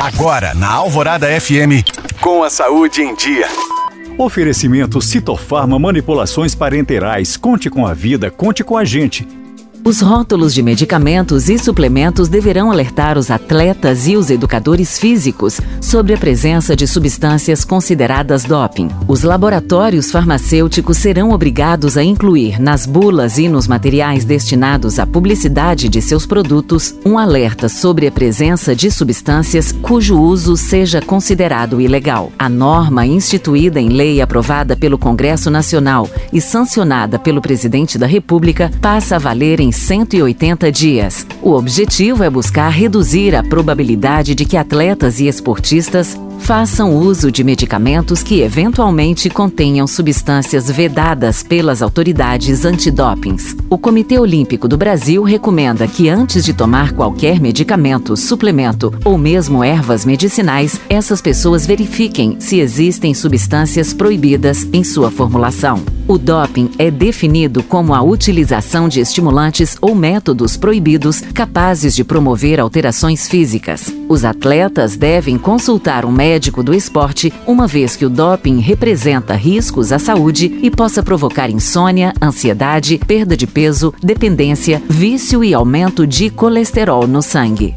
Agora, na Alvorada FM, com a saúde em dia. Oferecimento Citofarma Manipulações Parenterais. Conte com a vida, conte com a gente. Os rótulos de medicamentos e suplementos deverão alertar os atletas e os educadores físicos sobre a presença de substâncias consideradas doping. Os laboratórios farmacêuticos serão obrigados a incluir nas bulas e nos materiais destinados à publicidade de seus produtos um alerta sobre a presença de substâncias cujo uso seja considerado ilegal. A norma, instituída em lei aprovada pelo Congresso Nacional e sancionada pelo Presidente da República, passa a valer em 180 dias. O objetivo é buscar reduzir a probabilidade de que atletas e esportistas façam uso de medicamentos que eventualmente contenham substâncias vedadas pelas autoridades antidopings. O Comitê Olímpico do Brasil recomenda que antes de tomar qualquer medicamento, suplemento ou mesmo ervas medicinais, essas pessoas verifiquem se existem substâncias proibidas em sua formulação. O doping é definido como a utilização de estimulantes ou métodos proibidos capazes de promover alterações físicas. Os atletas devem consultar um médico do esporte, uma vez que o doping representa riscos à saúde e possa provocar insônia, ansiedade, perda de peso, dependência, vício e aumento de colesterol no sangue.